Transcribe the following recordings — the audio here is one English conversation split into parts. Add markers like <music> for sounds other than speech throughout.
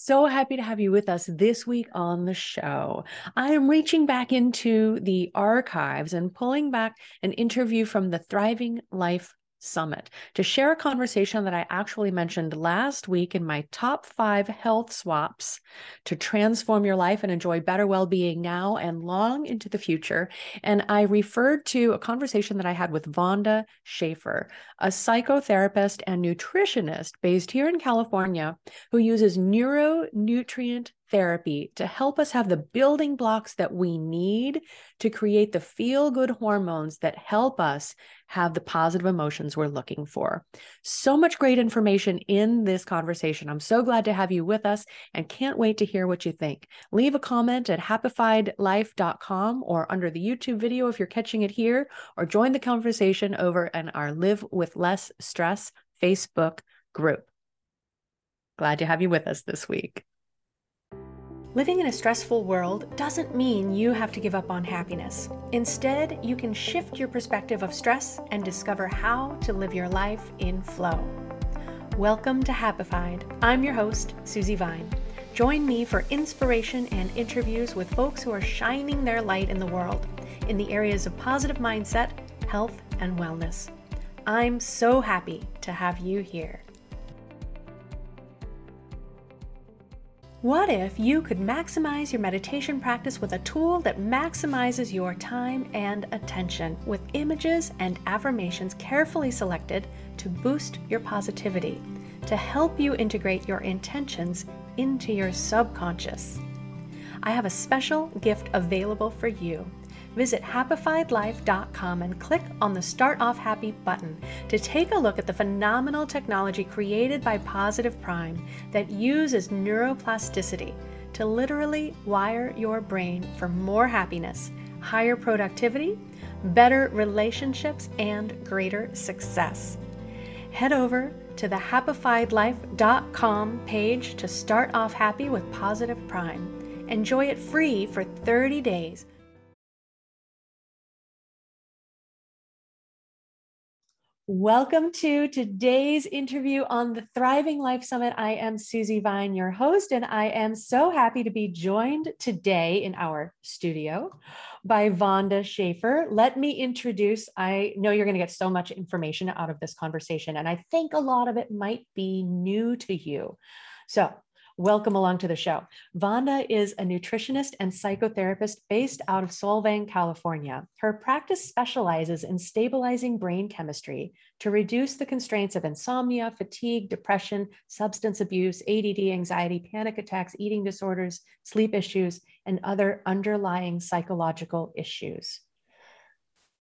So happy to have you with us this week on the show. I am reaching back into the archives and pulling back an interview from the Thriving Life Summit to share a conversation that I actually mentioned last week in my top five health swaps to transform your life and enjoy better well being now and long into the future. And I referred to a conversation that I had with Vonda Schaefer, a psychotherapist and nutritionist based here in California who uses neuronutrient therapy to help us have the building blocks that we need to create the feel good hormones that help us have the positive emotions we're looking for. So much great information in this conversation. I'm so glad to have you with us and can't wait to hear what you think. Leave a comment at happifiedlife.com or under the YouTube video if you're catching it here, or join the conversation over in our Live with Less Stress Facebook group. Glad to have you with us this week. Living in a stressful world doesn't mean you have to give up on happiness. Instead, you can shift your perspective of stress and discover how to live your life in flow. Welcome to Happified. I'm your host, Susie Vine. Join me for inspiration and interviews with folks who are shining their light in the world in the areas of positive mindset, health, and wellness. I'm so happy to have you here. What if you could maximize your meditation practice with a tool that maximizes your time and attention with images and affirmations carefully selected to boost your positivity, to help you integrate your intentions into your subconscious? I have a special gift available for you visit happifiedlife.com and click on the Start Off Happy button to take a look at the phenomenal technology created by Positive Prime that uses neuroplasticity to literally wire your brain for more happiness, higher productivity, better relationships, and greater success. Head over to the happifiedlife.com page to start off happy with Positive Prime. Enjoy it free for 30 days Welcome to today's interview on the Thriving Life Summit. I am Susie Vine, your host, and I am so happy to be joined today in our studio by Vonda Schaefer. Let me introduce, I know you're going to get so much information out of this conversation, and I think a lot of it might be new to you. So, Welcome along to the show. Vonda is a nutritionist and psychotherapist based out of Solvang, California. Her practice specializes in stabilizing brain chemistry to reduce the constraints of insomnia, fatigue, depression, substance abuse, ADD, anxiety, panic attacks, eating disorders, sleep issues, and other underlying psychological issues.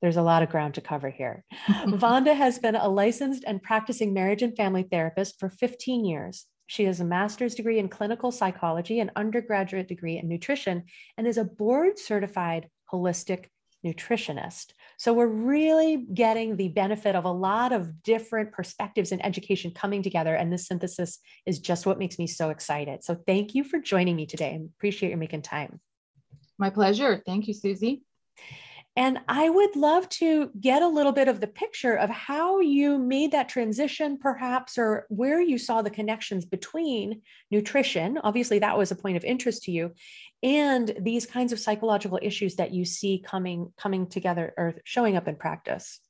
There's a lot of ground to cover here. <laughs> Vonda has been a licensed and practicing marriage and family therapist for 15 years. She has a master's degree in clinical psychology and undergraduate degree in nutrition and is a board certified holistic nutritionist. So we're really getting the benefit of a lot of different perspectives and education coming together. And this synthesis is just what makes me so excited. So thank you for joining me today and appreciate you making time. My pleasure. Thank you, Susie. And I would love to get a little bit of the picture of how you made that transition, perhaps, or where you saw the connections between nutrition. Obviously, that was a point of interest to you, and these kinds of psychological issues that you see coming coming together or showing up in practice.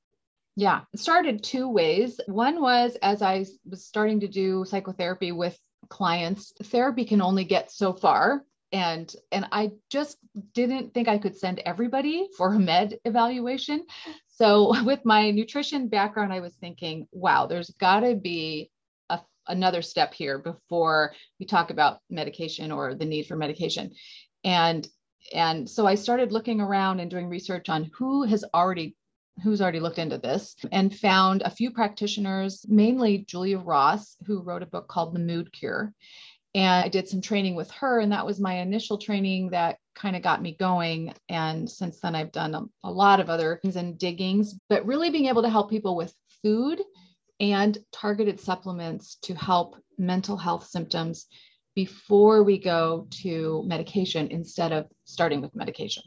Yeah, it started two ways. One was as I was starting to do psychotherapy with clients, therapy can only get so far and and i just didn't think i could send everybody for a med evaluation. So <laughs> with my nutrition background i was thinking wow there's got to be a, another step here before we talk about medication or the need for medication. And and so i started looking around and doing research on who has already who's already looked into this and found a few practitioners mainly julia ross who wrote a book called the mood cure and I did some training with her, and that was my initial training that kind of got me going. And since then, I've done a, a, lot of other things and diggings, but really being able to help people with food and targeted supplements to help mental health symptoms before we go to medication instead of starting with medication.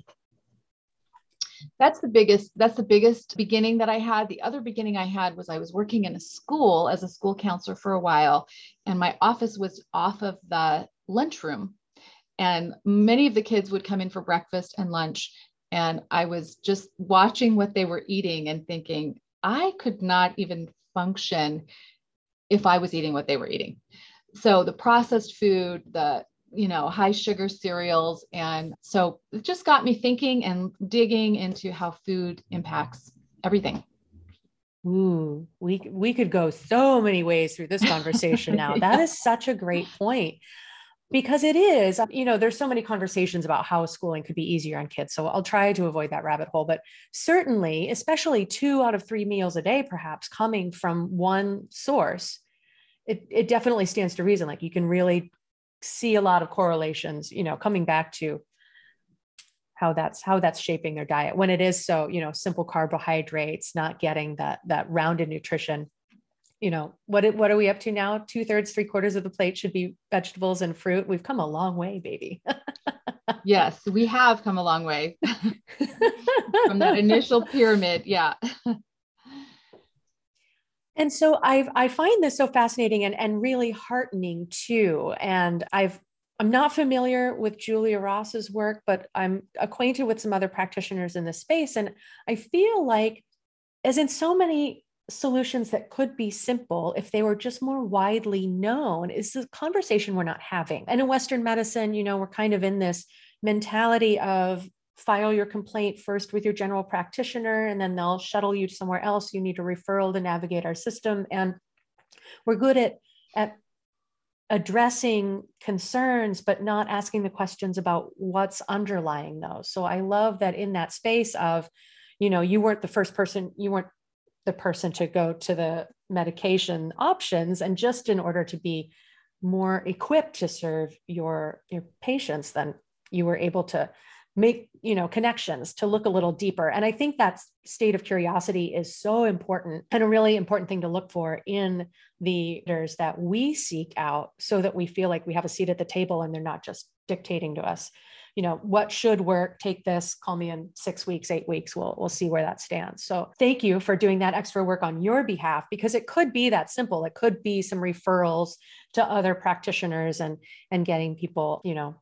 That's the biggest that's the biggest beginning that i had. The other beginning i had was i was working in a school as a school counselor for a while and my office was off of the lunchroom. And many of the kids would come in for breakfast and lunch and i was just watching what they were eating and thinking i could not even function if i was eating what they were eating. So the processed food the you know high sugar cereals and so it just got me thinking and digging into how food impacts everything Ooh, we we could go so many ways through this conversation now. <laughs> That is such a great point because it is, you know, there's so many conversations about how schooling could be easier on kids. So I'll try to avoid that rabbit hole, but certainly, especially two out of three meals a day, perhaps coming from one source, it, it definitely stands to reason. Like you can really see a lot of correlations, you know, coming back to how that's how that's shaping their diet when it is so, you know, simple carbohydrates, not getting that that rounded nutrition. You know, what what are we up to now? Two thirds, three quarters of the plate should be vegetables and fruit. We've come a long way, baby. <laughs> yes, we have come a long way <laughs> from that initial pyramid. Yeah. <laughs> And so I I find this so fascinating and, and really heartening too. And I've I'm not familiar with Julia Ross's work, but I'm acquainted with some other practitioners in this space. And I feel like, as in so many solutions that could be simple if they were just more widely known, is the conversation we're not having. And in Western medicine, you know, we're kind of in this mentality of file your complaint first with your general practitioner and then they'll shuttle you somewhere else. You need a referral to navigate our system. And we're good at at addressing concerns but not asking the questions about what's underlying those. So i love that in that space of you know you weren't the first person you weren't the person to go to the medication options and just in order to be more equipped to serve your your patients then you were able to make you know connections to look a little deeper. And i think that state of curiosity is so important and a really important thing to look for in the leaders that we seek out so that we feel like we have a seat at the table and they're not just dictating to us. You know what should work? Take this call me in six weeks eight weeks. We'll, we'll see where that stands. So thank you for doing that extra work on your behalf because it could be that simple. It could be some referrals to other practitioners and and getting people you know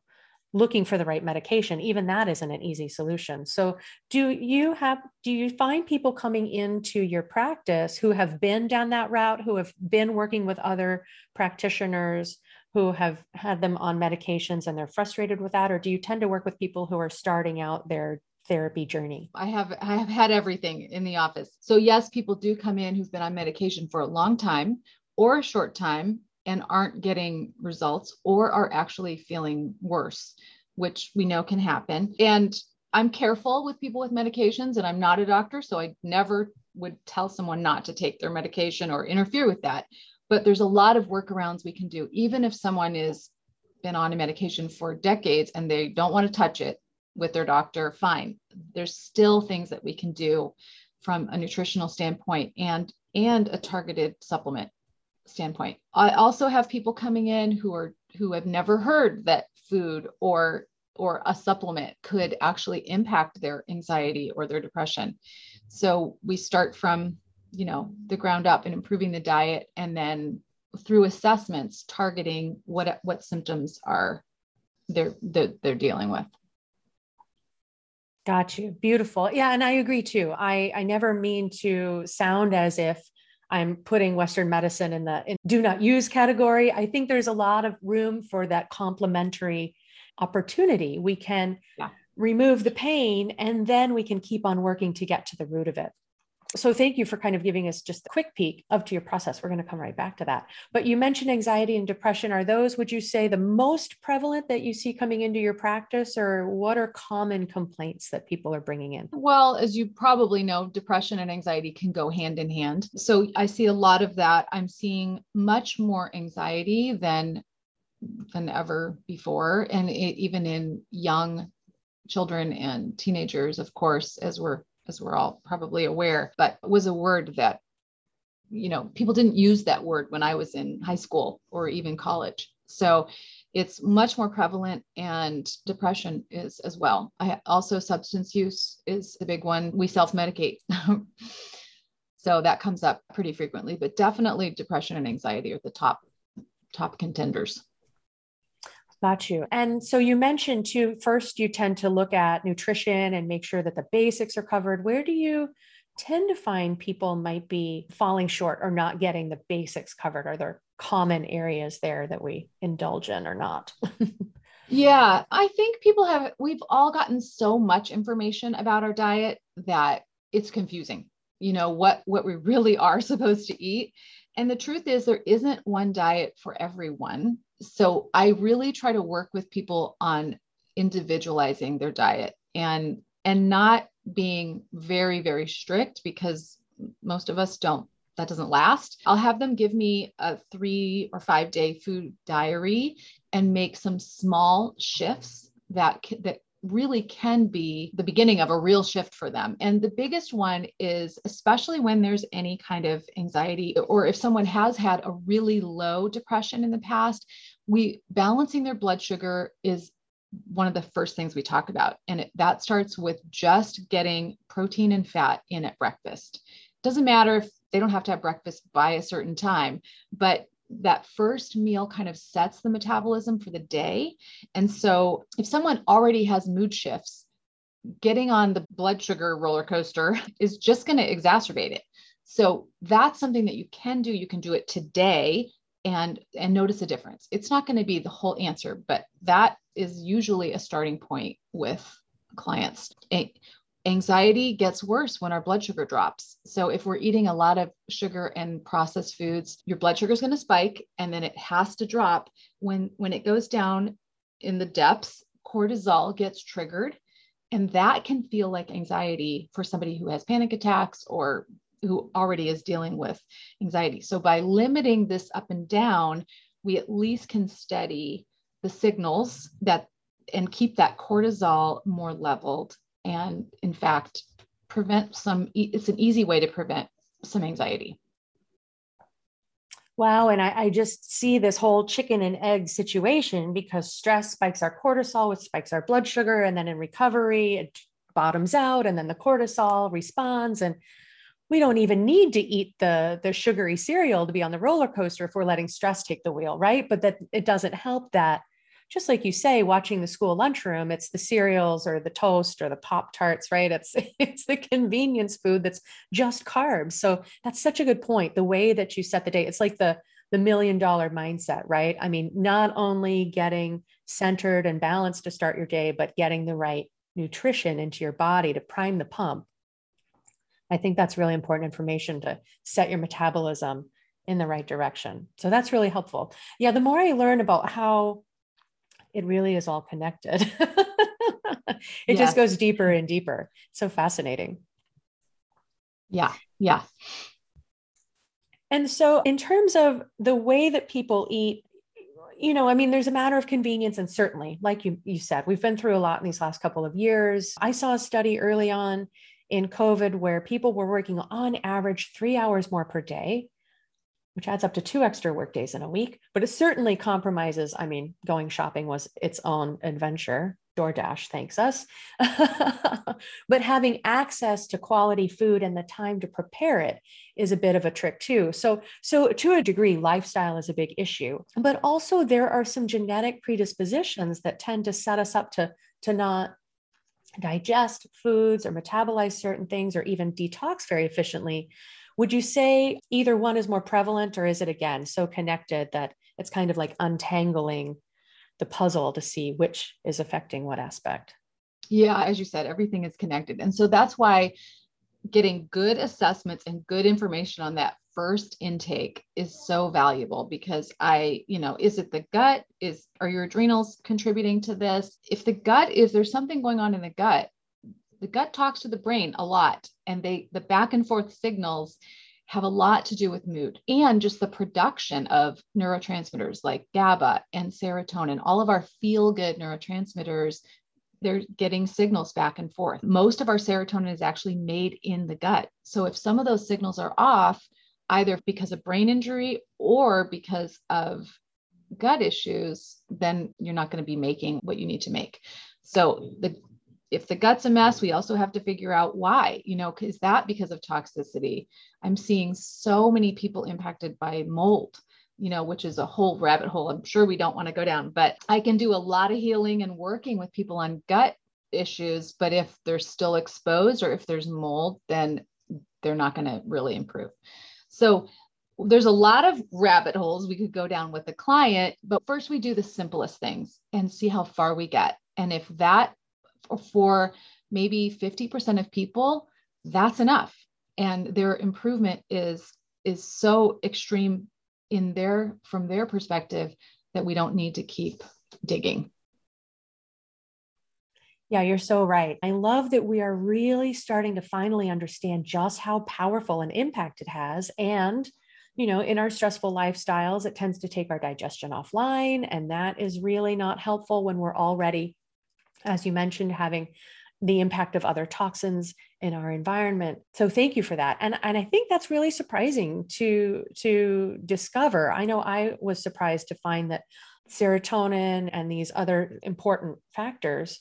looking for the right medication even that isn't an easy solution. So do you have do you find people coming into your practice who have been down that route who have been working with other practitioners who have had them on medications and they're frustrated with that? Or do you tend to work with people who are starting out their therapy journey? I have i have had everything in the office. So yes people do come in who've been on medication for a long time or a short time and aren't getting results or are actually feeling worse, which we know can happen. And I'm careful with people with medications, and I'm not a doctor, so I never would tell someone not to take their medication or interfere with that. But there's a lot of workarounds we can do, even if someone is been on a medication for decades and they don't want to touch it with their doctor, fine. There's still things that we can do from a nutritional standpoint and and a targeted supplement standpoint. I also have people coming in who are who have never heard that food or or a supplement could actually impact their anxiety or their depression. So we start from, you know, the ground up and improving the diet and then through assessments targeting what what symptoms are they're they're, they're dealing with. Got you. Beautiful. Yeah, and I agree too. I I never mean to sound as if I'm putting Western medicine in the in do not use category. I think there's a lot of room for that complementary opportunity. We can yeah. remove the pain and then we can keep on working to get to the root of it so thank you for kind of giving us just a quick peek of to your process. We're going to come right back to that. But you mentioned anxiety and depression. Are those would you say the most prevalent that you see coming into your practice or what are common complaints that people are bringing in? Well as you probably know depression and anxiety can go hand in hand. So i see a lot of that. I'm seeing much more anxiety than than ever before and it, even in young children and teenagers of course as we're as we're all probably aware, but was a word that, you know, people didn't use that word when I was in high school or even college. So it's much more prevalent and depression is as well. I also substance use is the big one. We self-medicate. <laughs> so that comes up pretty frequently, but definitely depression and anxiety are the top top contenders. Got you. And so you mentioned too, first you tend to look at nutrition and make sure that the basics are covered. Where do you tend to find people might be falling short or not getting the basics covered? Are there common areas there that we indulge in or not? <laughs> yeah, I think people have, we've all gotten so much information about our diet that it's confusing, you know, what, what we really are <laughs> supposed to eat. And the truth is, there isn't one diet for everyone. So I really try to work with people on individualizing their diet and and not being very very strict because most of us don't that doesn't last i'll have them give me a 3 or 5 day food diary and make some small shifts that that really can be the beginning of a real shift for them. And the biggest one is especially when there's any kind of anxiety or if someone has had a really low depression in the past, we balancing their blood sugar is one of the first things we talk about. And it, that starts with just getting protein and fat in at breakfast. Doesn't matter if they don't have to have breakfast by a certain time, but that first meal kind of sets the metabolism for the day. And so if someone already has mood shifts, getting on the blood sugar roller coaster <laughs> is just going to exacerbate it. So that's something that you can do. You can do it today and and notice a difference. It's not going to be the whole answer, but that is usually a starting point with clients. Anxiety gets worse when our blood sugar drops. So, if we're eating a lot of sugar and processed foods, your blood sugar is going to spike and then it has to drop. When, when it goes down in the depths, cortisol gets triggered. And that can feel like anxiety for somebody who has panic attacks or who already is dealing with anxiety. So, by limiting this up and down, we at least can steady the signals that and keep that cortisol more leveled and in fact prevent some it's an easy way to prevent some anxiety wow and I, I, just see this whole chicken and egg situation because stress spikes our cortisol which spikes our blood sugar and then in recovery it bottoms out and then the cortisol responds and we don't even need to eat the the sugary cereal to be on the roller coaster if we're letting stress take the wheel right but that it doesn't help that just like you say, watching the school lunchroom, it's the cereals or the toast or the Pop Tarts, right? It's <laughs> it's the convenience food that's just carbs. So that's such a good point. The way that you set the day, it's like the the million dollar mindset, right? I mean, not only getting centered and balanced to start your day, but getting the right nutrition into your body to prime the pump. I think that's really important information to set your metabolism in the right direction. So that's really helpful. Yeah, the more I learn about how it really is all connected. <laughs> it yeah. just goes deeper and deeper. so fascinating. Yeah. Yeah. And so, in terms of the way that people eat, you know, I mean, there's a matter of convenience, and certainly, like you, you said, we've been through a lot in these last couple of years. I saw a study early on in COVID where people were working on average three hours more per day which adds up to two extra work days in a week, but it certainly compromises. I mean, going shopping was its own adventure. DoorDash thanks us. <laughs> but having access to quality food and the time to prepare it is a bit of a trick too. So so to a degree lifestyle is a big issue, but also there are some genetic predispositions that tend to set us up to to not digest foods or metabolize certain things or even detox very efficiently would you say either one is more prevalent or is it again so connected that it's kind of like untangling the puzzle to see which is affecting what aspect? Yeah, as you said, everything is connected. And so that's why getting good assessments and good information on that first intake is so valuable because I, you know, is it the gut? Is are your adrenals contributing to this? If the gut is there's something going on in the gut, the gut talks to the brain a lot and they the back and forth signals have a lot to do with mood and just the production of neurotransmitters like GABA and serotonin, all of our feel good neurotransmitters. They're getting signals back and forth. Most of our serotonin is actually made in the gut. So if some of those signals are off, either because of brain injury or because of gut issues, then you're not going to be making what you need to make. So the if the gut's a mess, we also have to figure out why. You know, is that because of toxicity? I'm seeing so many people impacted by mold, you know, which is a whole rabbit hole. I'm sure we don't want to go down, but I can do a lot of healing and working with people on gut issues. But if they're still exposed or if there's mold, then they're not going to really improve. So there's a lot of rabbit holes we could go down with the client, but first we do the simplest things and see how far we get. And if that for maybe 50% of people, that's enough. And their improvement is is so extreme in their from their perspective that we don't need to keep digging. Yeah, you're so right. I love that we are really starting to finally understand just how powerful an impact it has and you know, in our stressful lifestyles, it tends to take our digestion offline. And that is really not helpful when we're already, as you mentioned, having the impact of other toxins in our environment. So thank you for that. And, and I think that's really surprising to, to discover. I know I was surprised to find that serotonin and these other important factors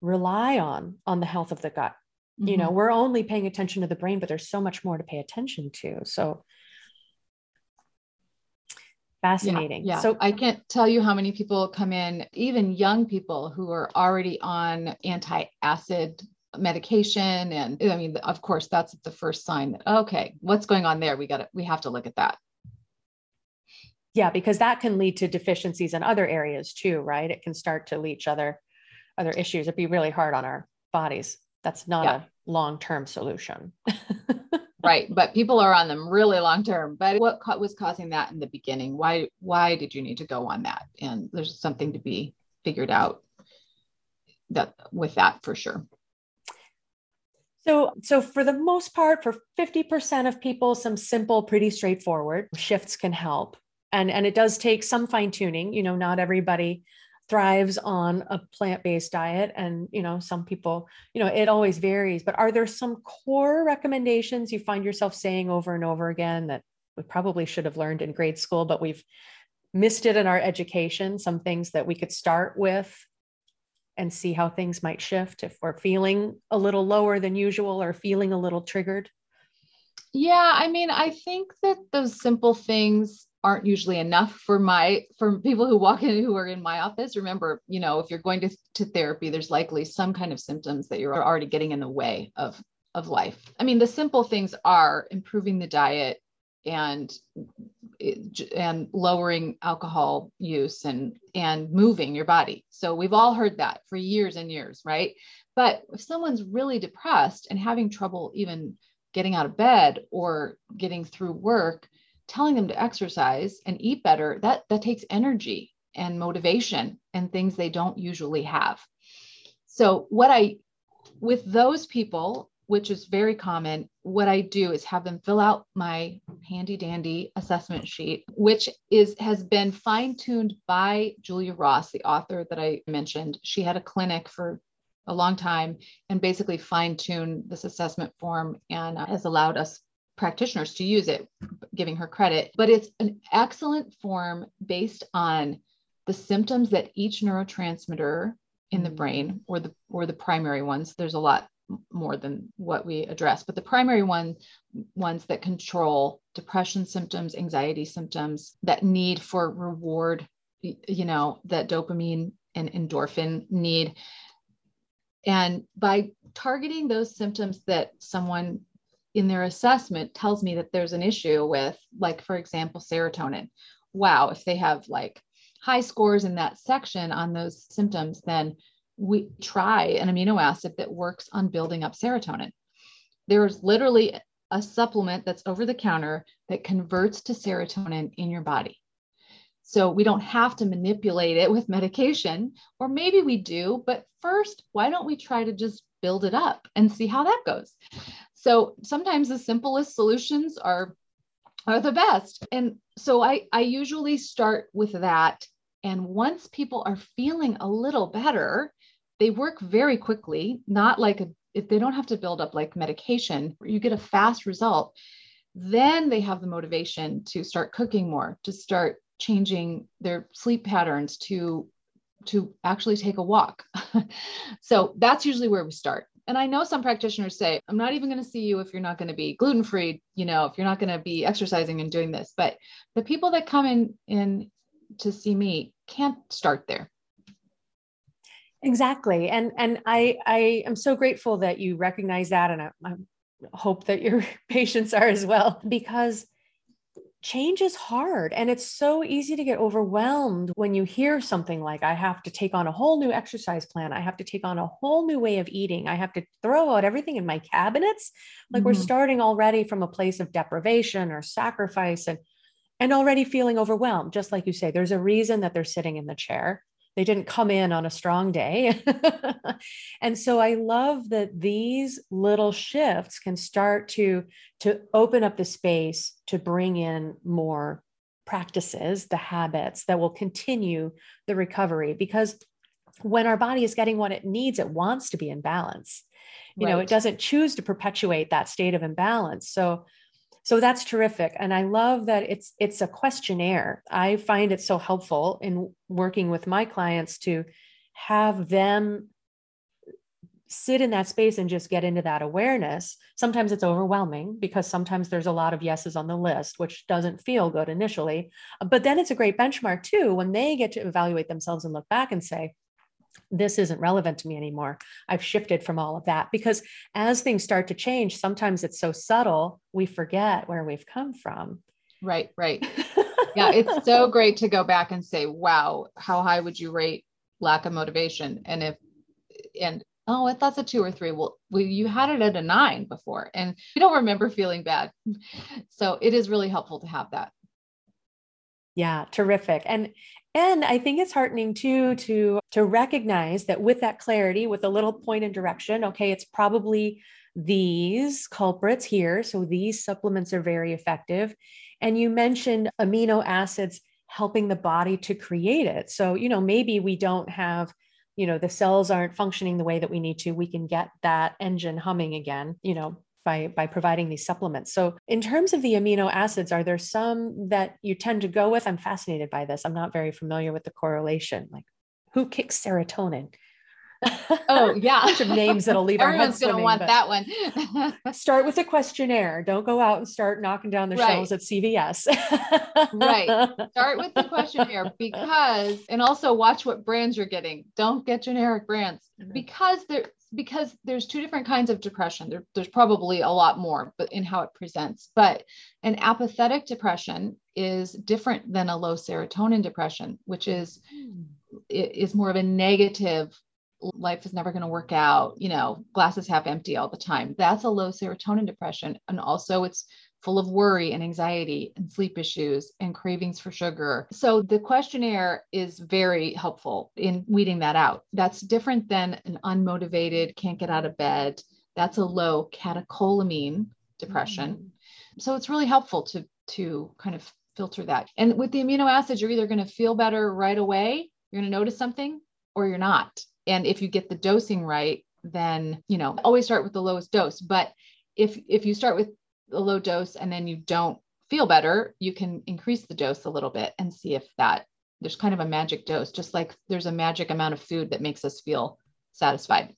rely on on the health of the gut. Mm-hmm. You know, mm-hmm. we're only paying attention to the brain, but there's so much more to pay attention to. So fascinating. Yeah, yeah. So I can't tell you how many people come in, even young people who are already on anti-acid medication and i mean of course that's the first sign that okay what's going on there we got to we have to look at that yeah because that can lead to deficiencies in other areas too right it can start to leach other other issues it'd be really hard on our bodies. That's not yeah. a long-term solution. <laughs> Right but people are on them really long term but what was causing that in the beginning? Why why did you need to go on that? And there's something to be figured out that with that for sure. So so for the most part for 50% of people some simple pretty straightforward shifts can help. And and it does take some fine tuning you know not everybody thrives on a plant-based diet and you know some people you know it always varies but are there some core recommendations you find yourself saying over and over again that we probably should have learned in grade school but we've missed it in our education some things that we could start with and see how things might shift if we're feeling a little lower than usual or feeling a little triggered? Yeah i mean i think that those simple things aren't usually enough for my for people who walk in who are in my office. Remember you know if you're going to, to therapy there's likely some kind of symptoms that you're already getting in the way of of life. I mean the simple things are improving the diet and and lowering alcohol use and and moving your body. So we've all heard that for years and years right? But if someone's really depressed and having trouble even getting out of bed or getting through work telling them to exercise and eat better that that takes energy and motivation and things they don't usually have. So what i with those people which is very common what i do is have them fill out my handy dandy assessment sheet which is has been fine tuned by julia ross the author that i mentioned. She had a clinic for a long time and basically fine tuned this assessment form and uh, has allowed us practitioners to use it, giving her credit. But it's an excellent form based on the symptoms that each neurotransmitter in the mm. brain or the or the primary ones there's a lot more than what we address but the primary one ones that control depression symptoms anxiety symptoms that need for reward you know that dopamine and endorphin need and by targeting those symptoms that someone in their assessment tells me that there's an issue with, like, for example, serotonin. Wow, if they have like high scores in that section on those symptoms, then we try an amino acid that works on building up serotonin. There's literally a supplement that's over the counter that converts to serotonin in your body. So we don't have to manipulate it with medication, or maybe we do, but first, why don't we try to just build it up and see how that goes? So sometimes the simplest solutions are are the best. And so I I usually start with that and once people are feeling a little better, they work very quickly, not like a, if they don't have to build up like medication, you get a fast result. Then they have the motivation to start cooking more, to start changing their sleep patterns to to actually take a walk. <laughs> so that's usually where we start. And I know some practitioners say, I'm not even going to see you if you're not going to be gluten free, you know, if you're not going to be exercising and doing this. But the people that come in in to see me can't start there. Exactly. And and I I am so grateful that you recognize that and I, I hope that your <laughs> patients are as well because change is hard and it's so easy to get overwhelmed when you hear something like i have to take on a whole new exercise plan. I have to take on a whole new way of eating. I have to throw out everything in my cabinets. Like mm-hmm. we're starting already from a place of deprivation or sacrifice and and already feeling overwhelmed just like you say there's a reason that they're sitting in the chair they didn't come in on a strong day. <laughs> and so I love that these little shifts can start to, to open up the space to bring in more practices, the habits that will continue the recovery. Because when our body is getting what it needs, it wants to be in balance. You right. know, it doesn't choose to perpetuate that state of imbalance. So so that's terrific. And i love that it's it's a questionnaire. I find it so helpful in working with my clients to have them sit in that space and just get into that awareness. Sometimes it's overwhelming because sometimes there's a lot of yeses on the list which doesn't feel good initially. But then it's a great benchmark too when they get to evaluate themselves and look back and say this isn't relevant to me anymore. I've shifted from all of that because as things start to change, sometimes it's so subtle, we forget where we've come from. Right, right. <laughs> yeah, it's so great to go back and say, wow, how high would you rate lack of motivation? And if, and oh, that's a two or three. Well, well, you had it at a nine before, and you don't remember feeling bad. So it is really helpful to have that. Yeah, terrific. And and I think it's heartening too to to recognize that with that clarity, with a little point in direction, okay, it's probably these culprits here. So these supplements are very effective. And you mentioned amino acids helping the body to create it. So, you know, maybe we don't have, you know, the cells aren't functioning the way that we need to. We can get that engine humming again, you know, by by providing these supplements. So in terms of the amino acids, are there some that you tend to go with? I'm fascinated by this. I'm not very familiar with the correlation. Like who kicks serotonin? Oh yeah, a bunch of names that'll leave Everyone's our. Everyone's gonna want that one. <laughs> start with a questionnaire. Don't go out and start knocking down the right. shelves at CVS. right. <laughs> Start with the questionnaire because, and also watch what brands you're getting. Don't get generic brands mm-hmm. because there because there's two different kinds of depression. There, there's probably a lot more, but in how it presents. But an apathetic depression is different than a low serotonin depression, which is is more of a negative. Life is never going to work out. You know, glasses half empty all the time. That's a low serotonin depression, and also it's full of worry and anxiety and sleep issues and cravings for sugar. So the questionnaire is very helpful in weeding that out. That's different than an unmotivated, can't get out of bed. That's a low catecholamine depression. Mm-hmm. So it's really helpful to to kind of filter that. And with the amino acids, you're either going to feel better right away, you're going to notice something, or you're not. And if you get the dosing right, then you know always start with the lowest dose. But if if you start with a low dose and then you don't feel better, you can increase the dose a little bit and see if that there's kind of a magic dose, just like there's a magic amount of food that makes us feel satisfied.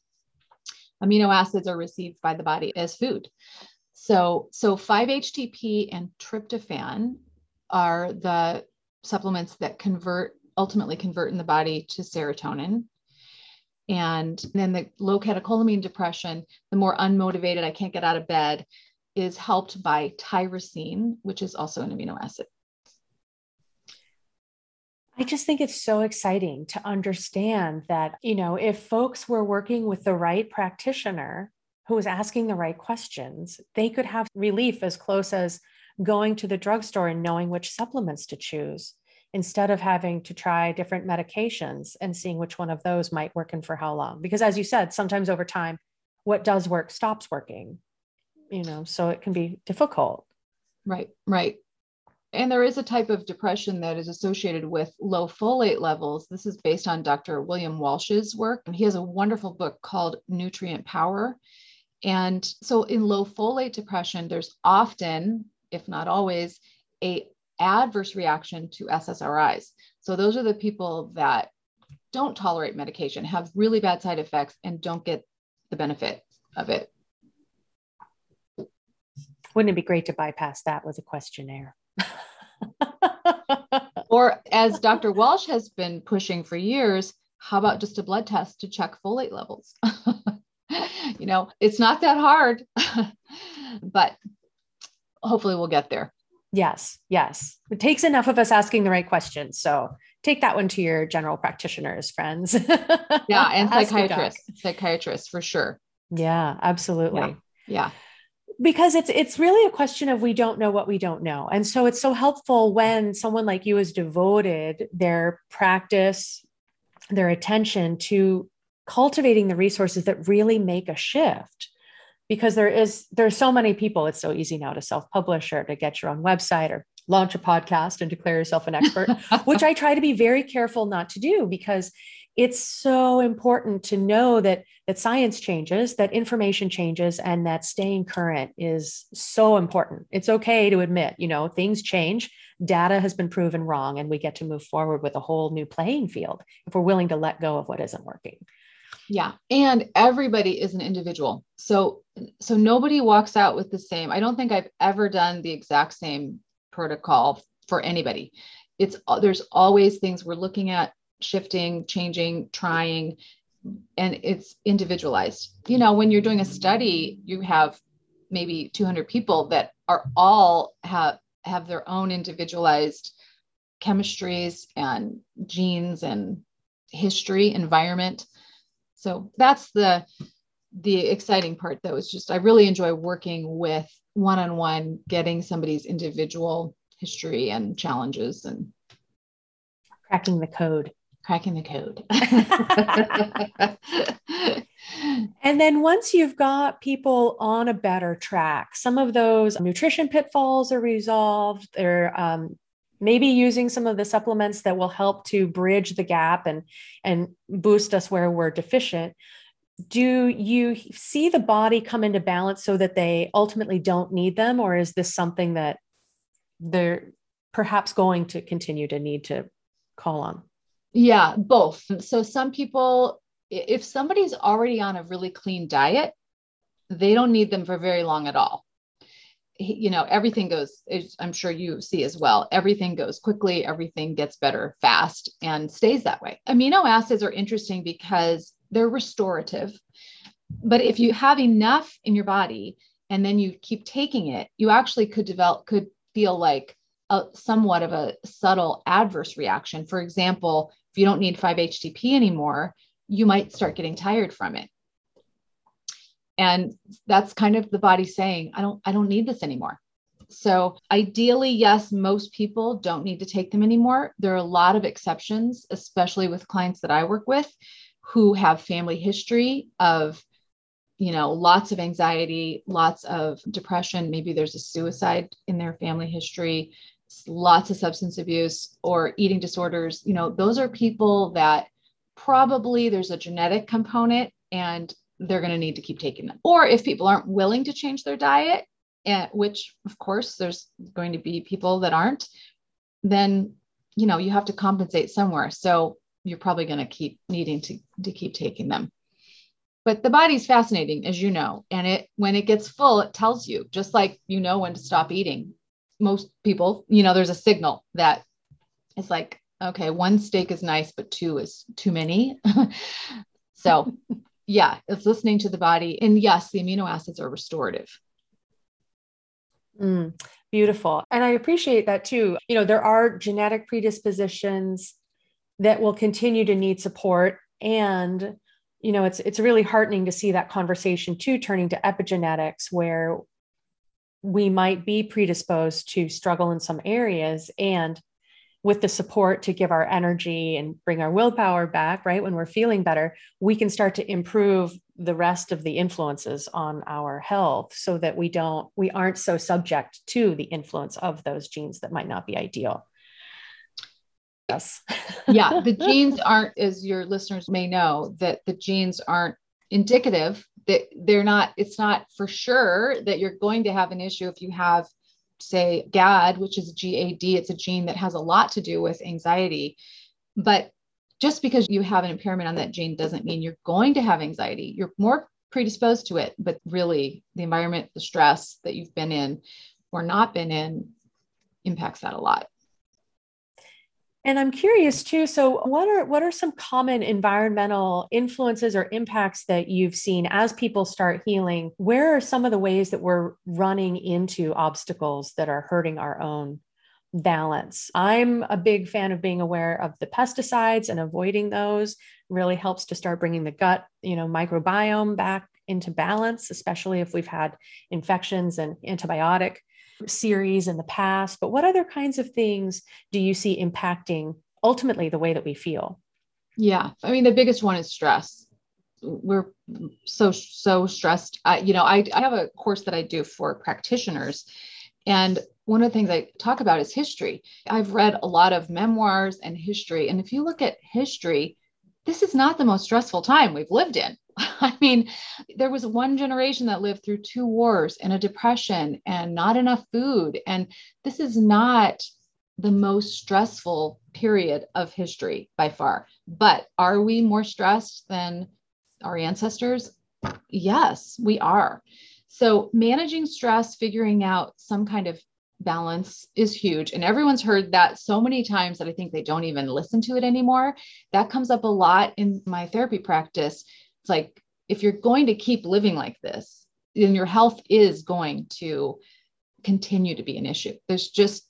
Amino acids are received by the body as food. So, so 5-HTP and tryptophan are the supplements that convert ultimately convert in the body to serotonin. And then the low catecholamine depression, the more unmotivated, I can't get out of bed, is helped by tyrosine, which is also an amino acid. I just think it's so exciting to understand that, you know, if folks were working with the right practitioner who was asking the right questions, they could have relief as close as going to the drugstore and knowing which supplements to choose instead of having to try different medications and seeing which one of those might work and for how long. Because as you said, sometimes over time, what does work stops working you know, so it can be difficult. Right, right. And there is a type of depression that is associated with low folate levels. This is based on Dr. William Walsh's work. And he has a wonderful book called Nutrient Power. And so in low folate depression, there's often, if not always, a adverse reaction to SSRIs. So those are the people that don't tolerate medication, have really bad side effects, and don't get the benefit of it. Wouldn't it be great to bypass that with a questionnaire? <laughs> or as Dr. Walsh has been pushing for years, how about just a blood test to check folate levels? <laughs> you know, it's not that hard, <laughs> but hopefully we'll get there. Yes, yes. It takes enough of us asking the right questions. So take that one to your general practitioners, friends. <laughs> yeah, and psychiatrists, psychiatrists for sure. Yeah, absolutely. Yeah. yeah. Because it's it's really a question of we don't know what we don't know. And so it's so helpful when someone like you has devoted their practice, their attention to cultivating the resources that really make a shift because there is there's so many people it's so easy now to self-publish or to get your own website or launch a podcast and declare yourself an expert <laughs> which i try to be very careful not to do because it's so important to know that that science changes that information changes and that staying current is so important. It's okay to admit you know things change data has been proven wrong and we get to move forward with a whole new playing field if we're willing to let go of what isn't working yeah and everybody is an individual. So so nobody walks out with the same i don't think i've ever done the exact same protocol for anybody. It's uh, there's always things we're looking at shifting changing trying and it's individualized. You know when you're doing a study you have maybe 200 people that are all have have their own individualized chemistries and genes and history environment so that's the the exciting part though is just i really enjoy working with one-on-one getting somebody's individual history and challenges and cracking the code. Cracking the code. <laughs> And then once you've got people on a better track some of those nutrition pitfalls are resolved they're um, maybe using some of the supplements that will help to bridge the gap and and boost us where we're deficient. Do you see the body come into balance so that they ultimately don't need them or is this something that they're perhaps going to continue to need to call on? Yeah both. So some people if somebody's already on a really clean diet they don't need them for very long at all you know everything goes i'm sure you see as well everything goes quickly everything gets better fast and stays that way. Amino acids are interesting because they're restorative but if you have enough in your body and then you keep taking it you actually could develop could feel like a somewhat of a subtle adverse reaction. For example if you don't need 5-htp anymore you might start getting tired from it and that's kind of the body saying i don't i don't need this anymore. So ideally yes most people don't need to take them anymore. There are a lot of exceptions especially with clients that i work with who have family history of you know lots of anxiety lots of depression. Maybe there's a suicide in their family history lots of substance abuse or eating disorders. You know those are people that probably there's a genetic component and they're going to need to keep taking them. Or if people aren't willing to change their diet, and which of course there's going to be people that aren't, then you know you have to compensate somewhere. So you're probably going to keep needing to, to keep taking them. But the body's fascinating, as you know, and it when it gets full, it tells you, just like you know when to stop eating. Most people, you know, there's a signal that it's like, okay, one steak is nice, but two is too many. <laughs> so yeah, it's listening to the body. And yes, the amino acids are restorative. Mm, beautiful. And I appreciate that too. You know, there are genetic predispositions that will continue to need support. And, you know, it's it's really heartening to see that conversation too turning to epigenetics where we might be predisposed to struggle in some areas and with the support to give our energy and bring our willpower back, right? When we're feeling better, we can start to improve the rest of the influences on our health so that we don't, we aren't so subject to the influence of those genes that might not be ideal. Yes. <laughs> yeah. The genes aren't, as your listeners may know, that the genes aren't indicative that they're not, it's not for sure that you're going to have an issue if you have say GAD, which is GAD, it's a gene that has a lot to do with anxiety. But just because you have an impairment on that gene doesn't mean you're going to have anxiety. You're more predisposed to it, but really the environment, the stress that you've been in or not been in impacts that a lot. And I'm curious too. So, what are what are some common environmental influences or impacts that you've seen as people start healing? Where are some of the ways that we're running into obstacles that are hurting our own balance? I'm a big fan of being aware of the pesticides and avoiding those. Really helps to start bringing the gut, you know, microbiome back into balance, especially if we've had infections and antibiotic series in the past, but what other kinds of things do you see impacting ultimately the way that we feel? Yeah, I mean, the biggest one is stress. We're so, so stressed. I, you know, I, I have a course that I do for practitioners. And one of the things I talk about is history. I've read a lot of memoirs and history. And if you look at history, this is not the most stressful time we've lived in. <laughs> I mean, there was one generation that lived through two wars and a depression and not enough food. And this is not the most stressful period of history by far. But are we more stressed than our ancestors? Yes, we are. So, managing stress, figuring out some kind of balance is huge. And everyone's heard that so many times that I think they don't even listen to it anymore. That comes up a lot in my therapy practice it's like if you're going to keep living like this, then your health is going to continue to be an issue. There's just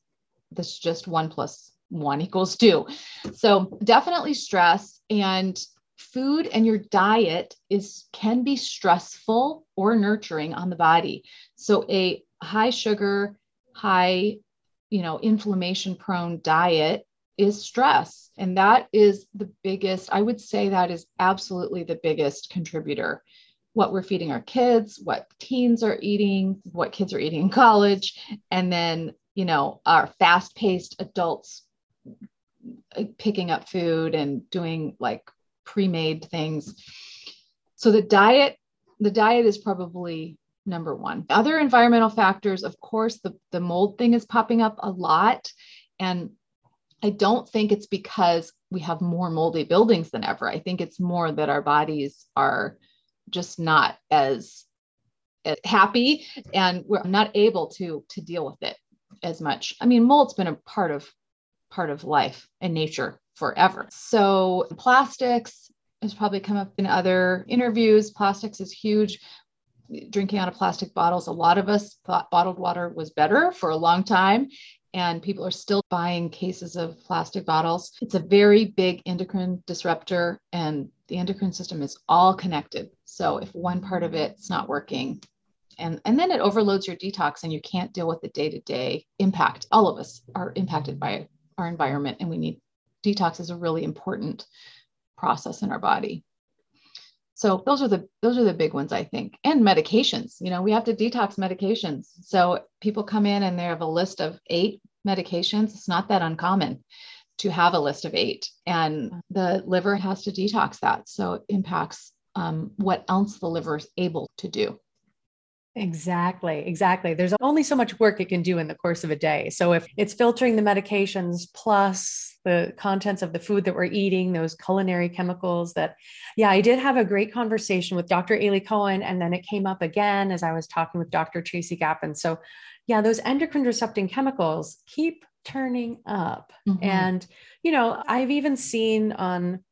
this just one plus one <laughs> equals two. So definitely stress and food and your diet is can be stressful or nurturing on the body. So a high sugar, high, you know, inflammation prone diet is stress. And that is the biggest, I would say that is absolutely the biggest contributor. What we're feeding our kids, what teens are eating, what kids are eating in college, and then, you know, our fast paced adults picking up food and doing like pre made things. So the diet, the diet is probably number one. Other environmental factors, of course, the, the mold thing is popping up a lot. And I don't think it's because we have more moldy buildings than ever. I think it's more that our bodies are just not as, happy and we're not able to to deal with it as much. I mean, mold's been a part of part of life and nature forever. So plastics has probably come up in other interviews. Plastics is huge. Drinking out of plastic bottles. A lot of us thought bottled water was better for a long time and people are still buying cases of plastic bottles. It's a very big endocrine disruptor, and the endocrine system is all connected. So if one part of it's not working, and, and then it overloads your detox, and you can't deal with the day to day impact. All of us are impacted by our environment, and we need detox is a really important process in our body. So those are the those are the big ones I think. And medications, you know, we have to detox medications. So people come in and they have a list of 8 medications. It's not that uncommon to have a list of 8 and the liver has to detox that. So it impacts um, what else the liver is able to do. Exactly, exactly. There's only so much work it can do in the course of a day. So if it's filtering the medications plus the contents of the food that we're eating, those culinary chemicals that, yeah, I did have a great conversation with Dr. Aly Cohen, and then it came up again as I was talking with Dr. Tracy Gapin. So, yeah, those endocrine disrupting chemicals keep turning up. Mm-hmm. And, you know, I've even seen on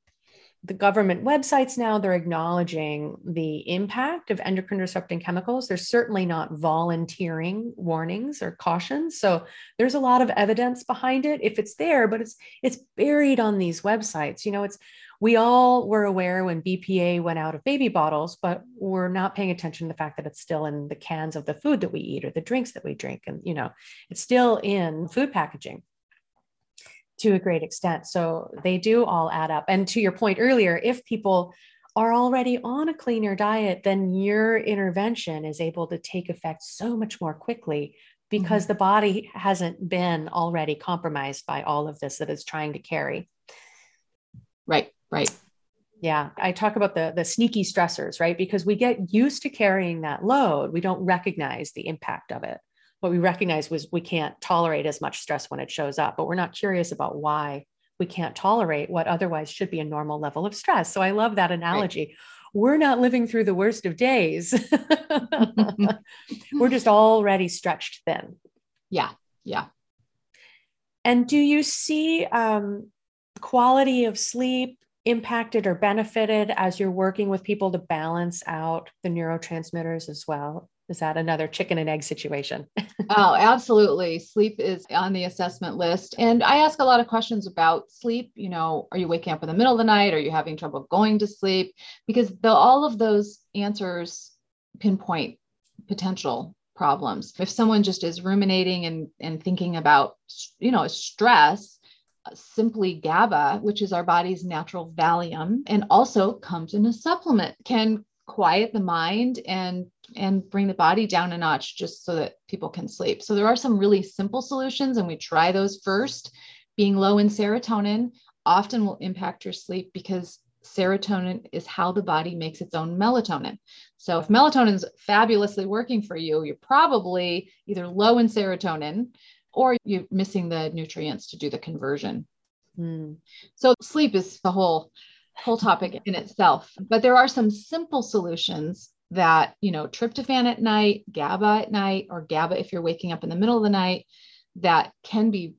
the government websites now they're acknowledging the impact of endocrine disrupting chemicals. They're certainly not volunteering warnings or cautions. So there's a lot of evidence behind it if it's there but it's it's buried on these websites. You know it's we all were aware when bpa went out of baby bottles but we're not paying attention to the fact that it's still in the cans of the food that we eat or the drinks that we drink. And you know it's still in food packaging to a great extent. So they do all add up. And to your point earlier, if people are already on a cleaner diet, then your intervention is able to take effect so much more quickly because mm-hmm. the body hasn't been already compromised by all of this that it's trying to carry. Right, right. Yeah, I talk about the the sneaky stressors, right? Because we get used to carrying that load, we don't recognize the impact of it what we recognized was we can't tolerate as much stress when it shows up, but we're not curious about why we can't tolerate what otherwise should be a normal level of stress. So I love that analogy. Right. We're not living through the worst of days. <laughs> we're just already stretched thin. Yeah. Yeah. And do you see um, quality of sleep impacted or benefited as you're working with people to balance out the neurotransmitters as well? Is that another chicken and egg situation? <laughs> oh, absolutely. Sleep is on the assessment list. And I ask a lot of questions about sleep. You know, are you waking up in the middle of the night? Are you having trouble going to sleep? Because the, all of those answers pinpoint potential problems. If someone just is ruminating and, and thinking about, you know, stress, simply GABA, which is our body's natural Valium, and also comes in a supplement, can quiet the mind and and bring the body down a notch just so that people can sleep. So there are some really simple solutions and we try those first. Being low in serotonin often will impact your sleep because serotonin is how the body makes its own melatonin. So if melatonin is fabulously working for you, you're probably either low in serotonin or you're missing the nutrients to do the conversion. Mm. So sleep is the whole whole topic in itself. But there are some simple solutions that, you know, tryptophan at night, GABA at night, or GABA if you're waking up in the middle of the night, that can be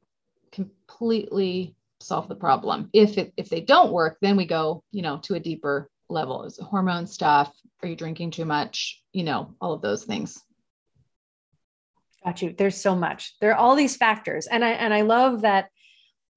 completely solve the problem. If it if they don't work, then we go, you know, to a deeper level. Is hormone stuff? Are you drinking too much? You know, all of those things. Got you. There's so much. There are all these factors. And I and I love that,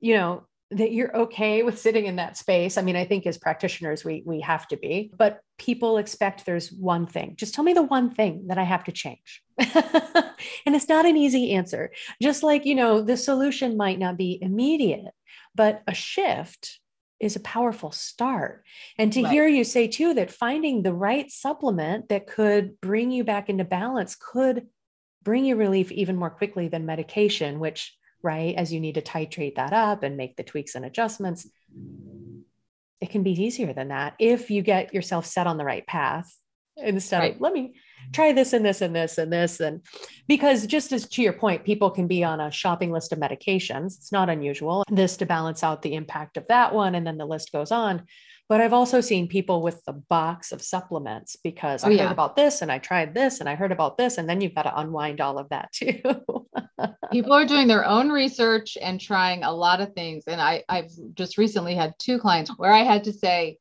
you know, that you're okay with sitting in that space. I mean, I think as practitioners, we we have to be, but people expect there's one thing. Just tell me the one thing that I have to change. <laughs> and it's not an easy answer. Just like, you know, the solution might not be immediate, but a shift is a powerful start. And to right. hear you say too that finding the right supplement that could bring you back into balance could bring you relief even more quickly than medication, which right? As you need to titrate that up and make the tweaks and adjustments, it can be easier than that if you get yourself set on the right path instead right. of let me try this and this and this and this and because just as to your point people can be on a shopping list of medications it's not unusual this to balance out the impact of that one and then the list goes on but I've also seen people with the box of supplements because oh, I yeah. heard about this and I tried this and I heard about this. And then you've got to unwind all of that too. <laughs> people are doing their own research and trying a lot of things. And I, I've just recently had two clients where I had to say,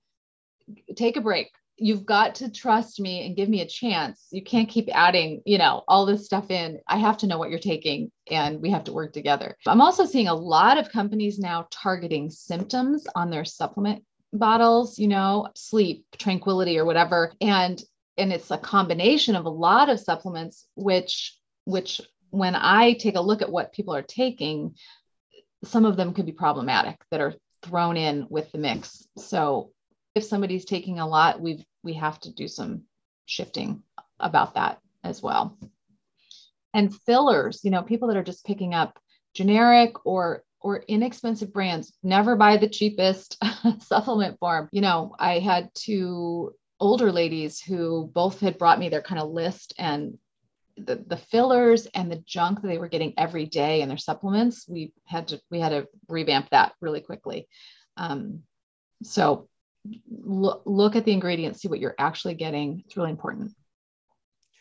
take a break. You've got to trust me and give me a chance. You can't keep adding, you know, all this stuff in. I have to know what you're taking and we have to work together. I'm also seeing a lot of companies now targeting symptoms on their supplement bottles, you know, sleep, tranquility or whatever. And and it's a combination of a lot of supplements which which when I take a look at what people are taking, some of them could be problematic that are thrown in with the mix. So if somebody's taking a lot, we we have to do some shifting about that as well. And fillers, you know, people that are just picking up generic or or inexpensive brands. Never buy the cheapest <laughs> supplement form. You know, I had two older ladies who both had brought me their kind of list and the, the fillers and the junk that they were getting every day in their supplements we had to we had to revamp that really quickly um, so look, look at the ingredients see what you're actually getting it's really important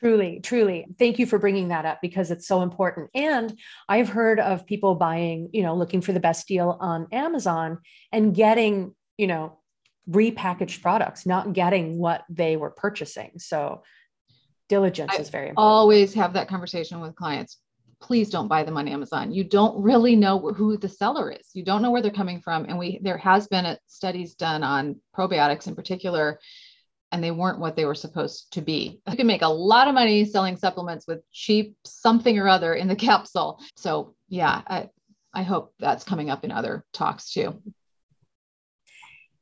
Truly, truly. Thank you for bringing that up because it's so important. And I've heard of people buying, you know, looking for the best deal on Amazon and getting, you know, repackaged products, not getting what they were purchasing. So diligence I is very important. Always have that conversation with clients. Please don't buy them on Amazon. You don't really know who the seller is. You don't know where they're coming from. And we there has been a, studies done on probiotics in particular and they weren't what they were supposed to be. You can make a lot of money selling supplements with cheap something or other in the <laughs> capsule. So, yeah, I, I hope that's coming up in other talks too.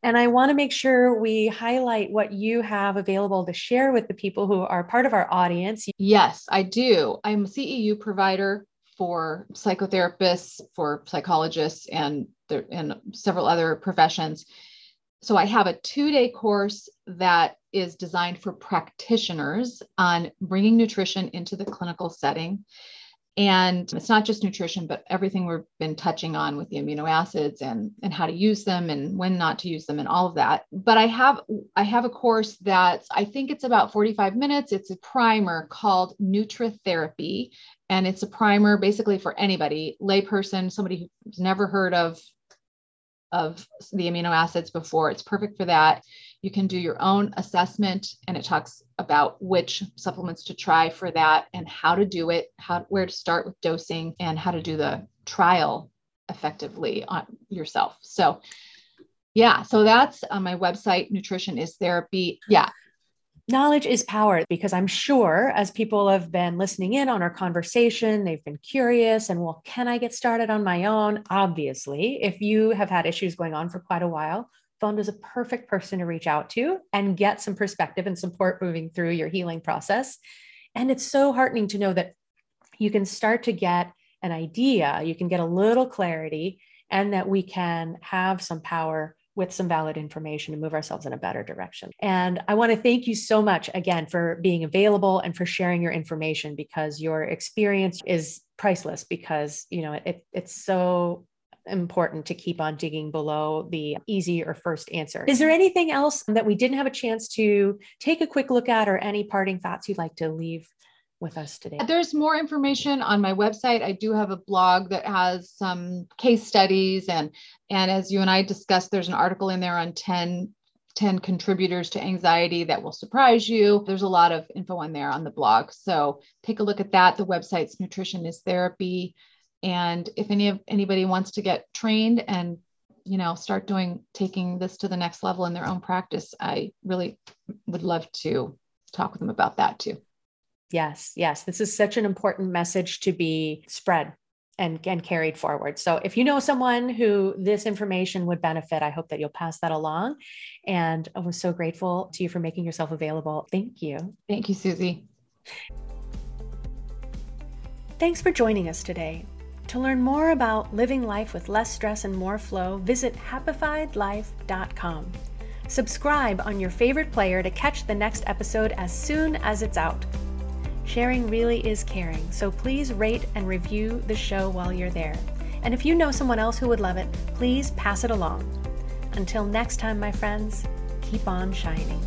And I want to make sure we highlight what you have available to share with the people who are part of our audience. Yes, I do. I'm a CEU provider for psychotherapists, for psychologists, and, and several other professions so I have a two day course that is designed for practitioners on bringing nutrition into the clinical setting. And it's not just nutrition but everything we've been touching on with the amino acids and and how to use them and when not to use them and all of that but i have i have a course that i think it's about 45 minutes it's a primer called nutritherapy and it's a primer basically for anybody layperson somebody who's never heard of of the amino acids before. It's perfect for that. You can do your own assessment and it talks about which supplements to try for that and how to do it, how where to start with dosing and how to do the trial effectively on yourself. So yeah, so that's on my website nutrition is therapy. Yeah, knowledge is power because I'm sure as people have been listening in on our conversation, they've been curious and, well, can I get started on my own? Obviously, if you have had issues going on for quite a while, Vonda is a perfect person to reach out to and get some perspective and support moving through your healing process. And it's so heartening to know that you can start to get an idea, you can get a little clarity, and that we can have some power with some valid information to move ourselves in a better direction. And I want to thank you so much again for being available and for sharing your information because your experience is priceless because, you know, it, it's so important to keep on digging below the easy or first answer. Is there anything else that we didn't have a chance to take a quick look at or any parting thoughts you'd like to leave with us today? There's more information on my website. I do have a blog that has some case studies and and as you and I discussed there's an article in there on 10 10 contributors to anxiety that will surprise you. There's a lot of info on there on the blog. So take a look at that. The website's Nutrition is Therapy. And if any of anybody wants to get trained and you know start doing taking this to the next level in their own practice, I really would love to talk with them about that too. Yes, yes. This is such an important message to be spread and, and carried forward. So if you know someone who this information would benefit, I hope that you'll pass that along. And I was so grateful to you for making yourself available. Thank you. Thank you, Susie. Thanks for joining us today. To learn more about living life with less stress and more flow, visit happifiedlife.com. Subscribe on your favorite player to catch the next episode as soon as it's out. Sharing really is caring, so please rate and review the show while you're there. And if you know someone else who would love it, please pass it along. Until next time, my friends, keep on shining.